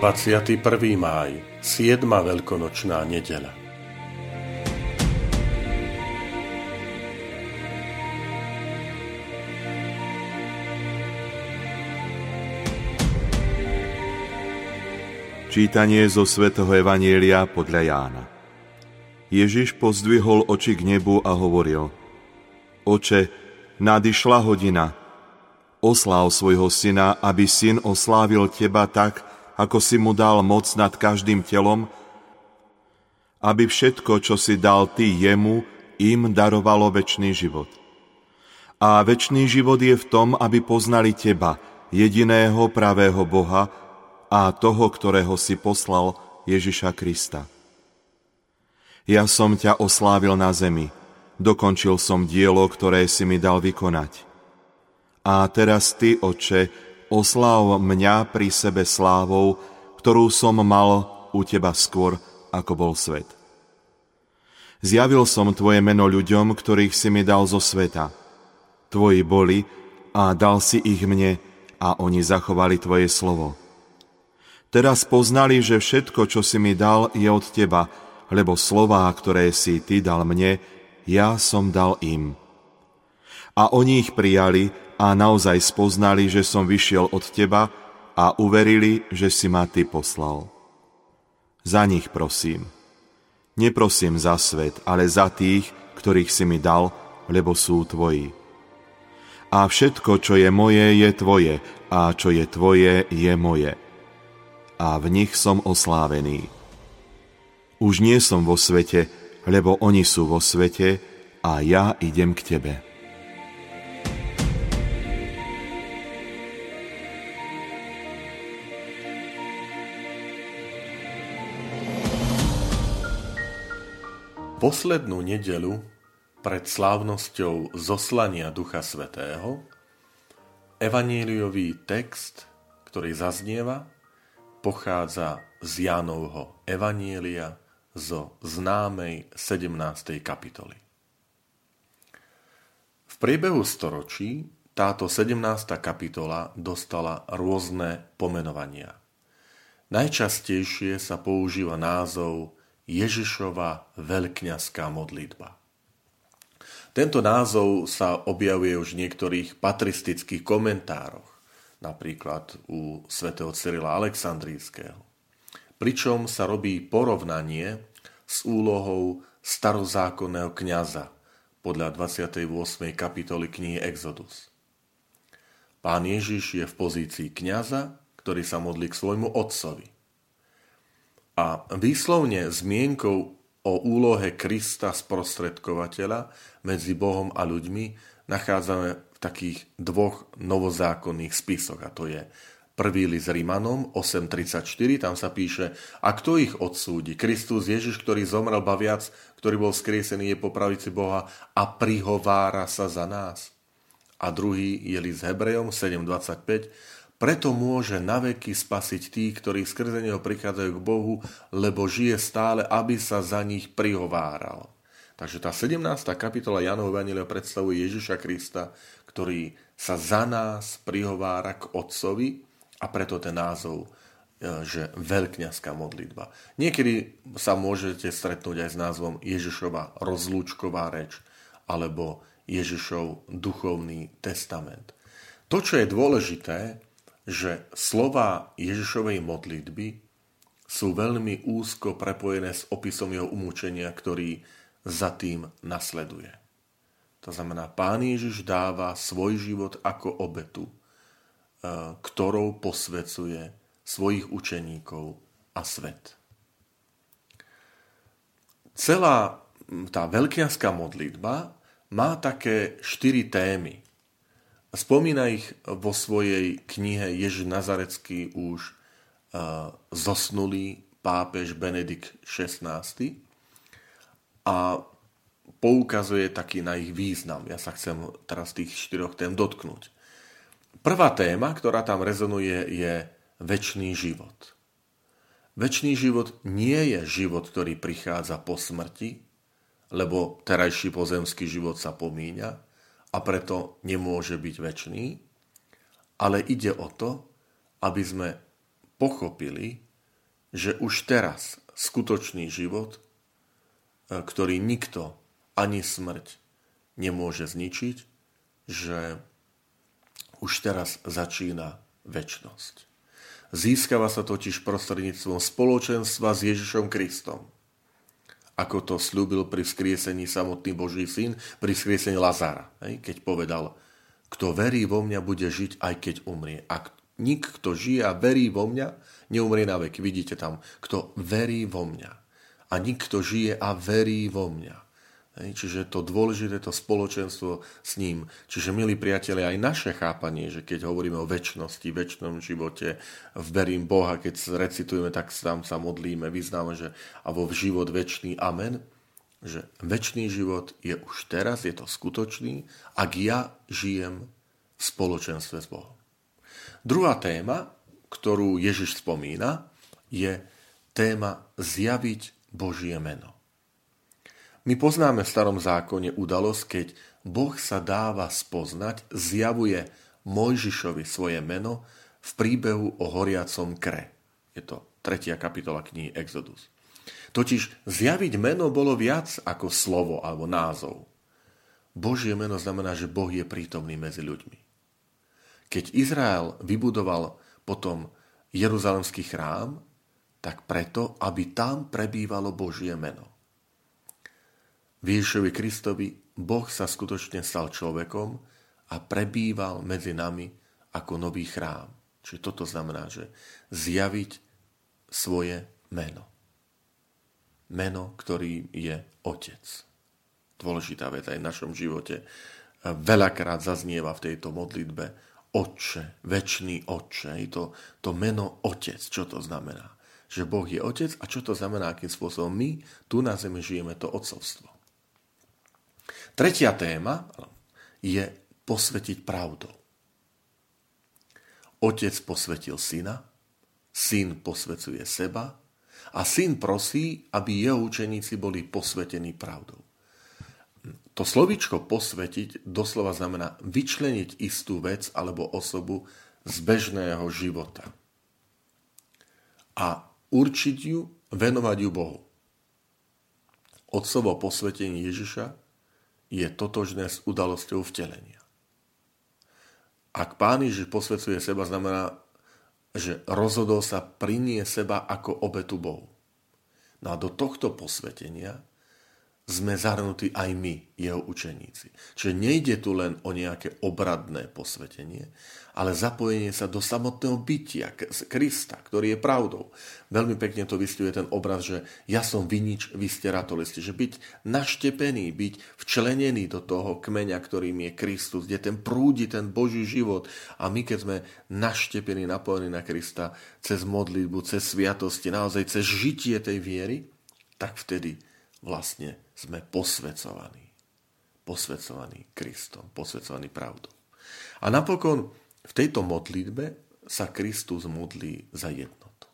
21. máj, 7. veľkonočná nedeľa. Čítanie zo svätého Evanielia podľa Jána. Ježiš pozdvihol oči k nebu a hovoril Oče, nadišla hodina. Osláv svojho syna, aby syn oslávil teba tak, ako si mu dal moc nad každým telom, aby všetko, čo si dal ty jemu, im darovalo väčší život. A väčší život je v tom, aby poznali teba, jediného pravého Boha a toho, ktorého si poslal, Ježiša Krista. Ja som ťa oslávil na zemi, dokončil som dielo, ktoré si mi dal vykonať. A teraz ty, oče, osláv mňa pri sebe slávou, ktorú som mal u teba skôr, ako bol svet. Zjavil som tvoje meno ľuďom, ktorých si mi dal zo sveta. Tvoji boli a dal si ich mne a oni zachovali tvoje slovo. Teraz poznali, že všetko, čo si mi dal, je od teba, lebo slová, ktoré si ty dal mne, ja som dal im. A oni ich prijali a naozaj spoznali, že som vyšiel od teba a uverili, že si ma ty poslal. Za nich prosím. Neprosím za svet, ale za tých, ktorých si mi dal, lebo sú tvoji. A všetko, čo je moje, je tvoje, a čo je tvoje, je moje. A v nich som oslávený. Už nie som vo svete, lebo oni sú vo svete, a ja idem k tebe. Poslednú nedelu pred slávnosťou zoslania Ducha Svetého evaníliový text, ktorý zaznieva, pochádza z Jánovho evanielia zo známej 17. kapitoly. V priebehu storočí táto 17. kapitola dostala rôzne pomenovania. Najčastejšie sa používa názov Ježišova veľkňazská modlitba. Tento názov sa objavuje už v niektorých patristických komentároch, napríklad u svätého Cyrila Aleksandrijského. Pričom sa robí porovnanie s úlohou starozákonného kňaza podľa 28. kapitoly knihy Exodus. Pán Ježiš je v pozícii kňaza, ktorý sa modlí k svojmu otcovi – a výslovne zmienkou o úlohe Krista sprostredkovateľa medzi Bohom a ľuďmi nachádzame v takých dvoch novozákonných spisoch. A to je prvý list Rimanom 8.34, tam sa píše, a kto ich odsúdi? Kristus Ježiš, ktorý zomrel baviac, ktorý bol skriesený, je po pravici Boha a prihovára sa za nás. A druhý je list Hebrejom 7.25, preto môže naveky spasiť tých, ktorí skrze Neho prichádzajú k Bohu, lebo žije stále, aby sa za nich prihováral. Takže tá 17. kapitola Janov Evangelia predstavuje Ježiša Krista, ktorý sa za nás prihovára k Otcovi a preto ten názov e, že veľkňazská modlitba. Niekedy sa môžete stretnúť aj s názvom Ježišova rozlúčková reč alebo Ježišov duchovný testament. To, čo je dôležité, že slova Ježišovej modlitby sú veľmi úzko prepojené s opisom jeho umúčenia, ktorý za tým nasleduje. To znamená, Pán Ježiš dáva svoj život ako obetu, e, ktorou posvecuje svojich učeníkov a svet. Celá tá veľkianská modlitba má také štyri témy. Spomína ich vo svojej knihe Ježiš Nazarecký už uh, zosnulý pápež Benedikt XVI a poukazuje taký na ich význam. Ja sa chcem teraz tých štyroch tém dotknúť. Prvá téma, ktorá tam rezonuje, je väčší život. Väčší život nie je život, ktorý prichádza po smrti, lebo terajší pozemský život sa pomíňa a preto nemôže byť väčší, ale ide o to, aby sme pochopili, že už teraz skutočný život, e, ktorý nikto ani smrť nemôže zničiť, že už teraz začína väčnosť. Získava sa totiž prostredníctvom spoločenstva s Ježišom Kristom. Ako to slúbil pri skriesení samotný Boží syn, pri skriesení Lazara, keď povedal, kto verí vo mňa, bude žiť, aj keď umrie. A nik, kto žije a verí vo mňa, neumrie na vek. Vidíte tam, kto verí vo mňa. A nikto žije a verí vo mňa. Čiže to dôležité, to spoločenstvo s ním. Čiže, milí priatelia, aj naše chápanie, že keď hovoríme o väčšnosti, väčšnom živote, verím Boha, keď recitujeme, tak tam sa modlíme, vyznáme, že a vo život väčší, amen, že väčší život je už teraz, je to skutočný, ak ja žijem v spoločenstve s Bohom. Druhá téma, ktorú Ježiš spomína, je téma zjaviť Božie meno. My poznáme v starom zákone udalosť, keď Boh sa dáva spoznať, zjavuje Mojžišovi svoje meno v príbehu o horiacom kre. Je to tretia kapitola knihy Exodus. Totiž zjaviť meno bolo viac ako slovo alebo názov. Božie meno znamená, že Boh je prítomný medzi ľuďmi. Keď Izrael vybudoval potom Jeruzalemský chrám, tak preto, aby tam prebývalo Božie meno. V Ježišovi Kristovi Boh sa skutočne stal človekom a prebýval medzi nami ako nový chrám. Čiže toto znamená, že zjaviť svoje meno. Meno, ktorý je Otec. Dôležitá vec aj v našom živote. Veľakrát zaznieva v tejto modlitbe Otče, väčší Otče. To, to meno Otec, čo to znamená? Že Boh je Otec a čo to znamená, akým spôsobom my tu na zemi žijeme to otcovstvo. Tretia téma je posvetiť pravdou. Otec posvetil syna, syn posvecuje seba a syn prosí, aby jeho učeníci boli posvetení pravdou. To slovičko posvetiť doslova znamená vyčleniť istú vec alebo osobu z bežného života a určiť ju, venovať ju Bohu. Otcovo posvetenie Ježiša je totožné s udalosťou vtelenia. Ak Pán Ježiš posvedcuje seba, znamená, že rozhodol sa prinie seba ako obetu Bohu. No a do tohto posvetenia sme zahrnutí aj my, jeho učeníci. Čiže nejde tu len o nejaké obradné posvetenie, ale zapojenie sa do samotného bytia Krista, ktorý je pravdou. Veľmi pekne to vystihuje ten obraz, že ja som vinič, vy ste ratolisti. Že byť naštepený, byť včlenený do toho kmeňa, ktorým je Kristus, kde ten prúdi ten Boží život. A my, keď sme naštepení, napojení na Krista, cez modlitbu, cez sviatosti, naozaj cez žitie tej viery, tak vtedy vlastne sme posvecovaní. Posvecovaní Kristom, posvecovaní pravdou. A napokon v tejto modlitbe sa Kristus modlí za jednotu.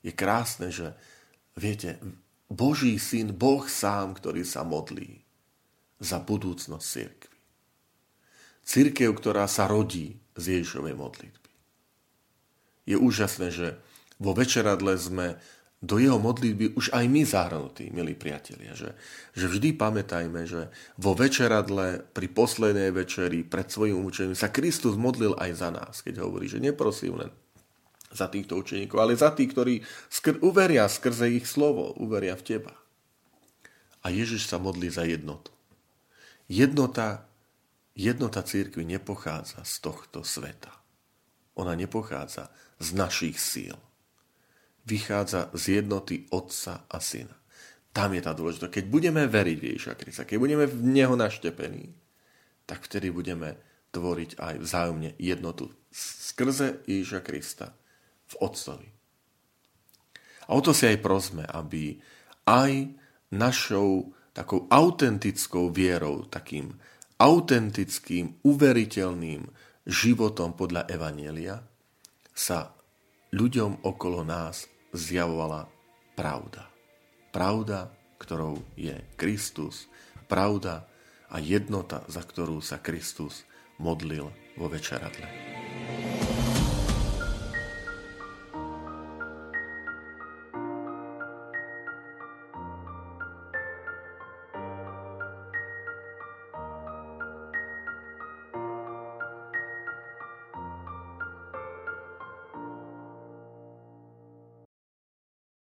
Je krásne, že viete, Boží syn, Boh sám, ktorý sa modlí za budúcnosť cirkvi. Církev, ktorá sa rodí z Ježišovej modlitby. Je úžasné, že vo večeradle sme do jeho modlitby už aj my zahrnutí, milí priatelia. Že, že vždy pamätajme, že vo večeradle, pri poslednej večeri, pred svojim učením sa Kristus modlil aj za nás, keď hovorí, že neprosím len za týchto učeníkov, ale za tých, ktorí skr- uveria skrze ich slovo, uveria v teba. A Ježiš sa modlí za jednotu. Jednota, jednota církvy nepochádza z tohto sveta. Ona nepochádza z našich síl vychádza z jednoty Otca a Syna. Tam je tá dôležitá. Keď budeme veriť v Ježiša Krista, keď budeme v Neho naštepení, tak vtedy budeme tvoriť aj vzájomne jednotu skrze Ježiša Krista v Otcovi. A o to si aj prosme, aby aj našou takou autentickou vierou, takým autentickým, uveriteľným životom podľa Evanielia sa ľuďom okolo nás zjavovala pravda. Pravda, ktorou je Kristus, pravda a jednota, za ktorú sa Kristus modlil vo večeradle.